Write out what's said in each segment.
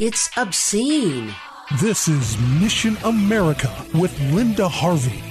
It's obscene. This is Mission America with Linda Harvey.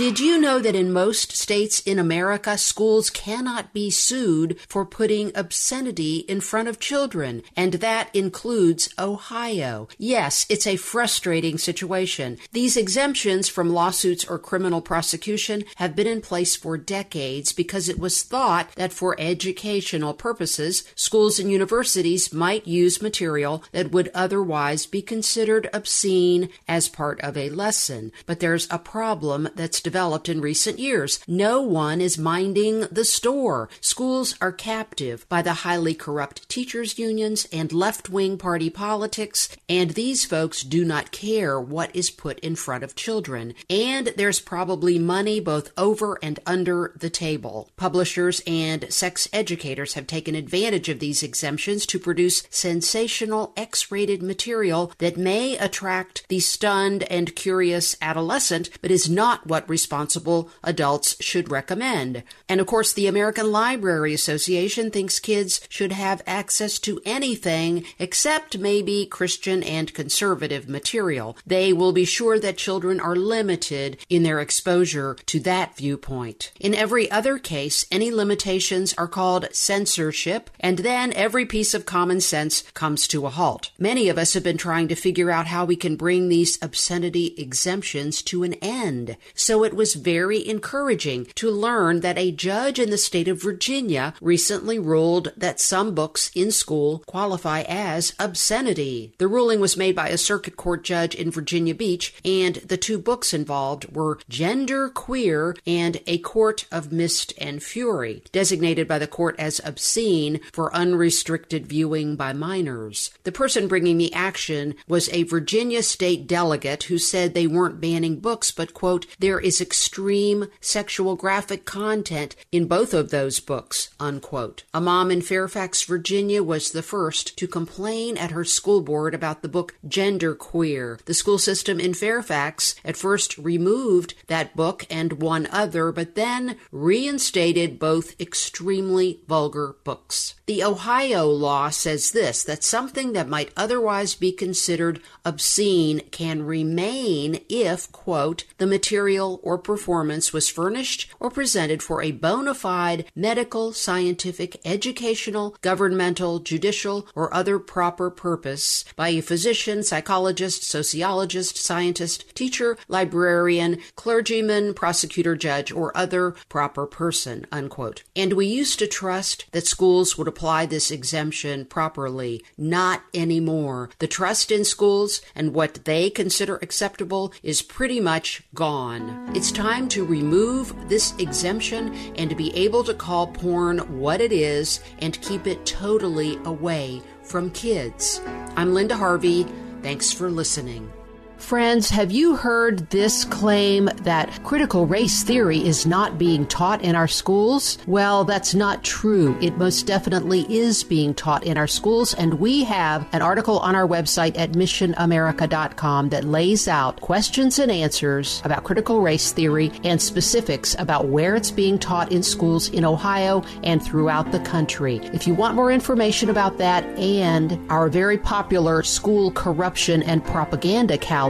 Did you know that in most states in America, schools cannot be sued for putting obscenity in front of children? And that includes Ohio. Yes, it's a frustrating situation. These exemptions from lawsuits or criminal prosecution have been in place for decades because it was thought that for educational purposes, schools and universities might use material that would otherwise be considered obscene as part of a lesson. But there's a problem that's developed in recent years. No one is minding the store. Schools are captive by the highly corrupt teachers' unions and left wing party politics, and these folks do not care what is put in front of children. And there's probably money both over and under the table. Publishers and sex educators have taken advantage of these exemptions to produce sensational X rated material that may attract the stunned and curious adolescent, but is not what responsible adults should recommend. And of course, the American Library Association thinks kids should have access to anything except maybe Christian and conservative material. They will be sure that children are limited in their exposure to that viewpoint. In every other case, any limitations are called censorship, and then every piece of common sense comes to a halt. Many of us have been trying to figure out how we can bring these obscenity exemptions to an end. So it was very encouraging to learn that a judge in the state of Virginia recently ruled that some books in school qualify as obscenity. The ruling was made by a circuit court judge in Virginia Beach, and the two books involved were Gender Queer and A Court of Mist and Fury, designated by the court as obscene for unrestricted viewing by minors. The person bringing the action was a Virginia state delegate who said they weren't banning books, but, quote, there is extreme sexual graphic content in both of those books, unquote. A mom in Fairfax, Virginia was the first to complain at her school board about the book Gender Queer. The school system in Fairfax at first removed that book and one other, but then reinstated both extremely vulgar books. The Ohio law says this that something that might otherwise be considered obscene can remain if, quote, the material or performance was furnished or presented for a bona fide medical, scientific, educational, governmental, judicial, or other proper purpose by a physician, psychologist, sociologist, scientist, teacher, librarian, clergyman, prosecutor, judge, or other proper person, unquote. And we used to trust that schools would apply this exemption properly. Not anymore. The trust in schools and what they consider acceptable is pretty much gone. It's time to remove this exemption and to be able to call porn what it is and keep it totally away from kids. I'm Linda Harvey. Thanks for listening. Friends, have you heard this claim that critical race theory is not being taught in our schools? Well, that's not true. It most definitely is being taught in our schools, and we have an article on our website at missionamerica.com that lays out questions and answers about critical race theory and specifics about where it's being taught in schools in Ohio and throughout the country. If you want more information about that and our very popular school corruption and propaganda calendar,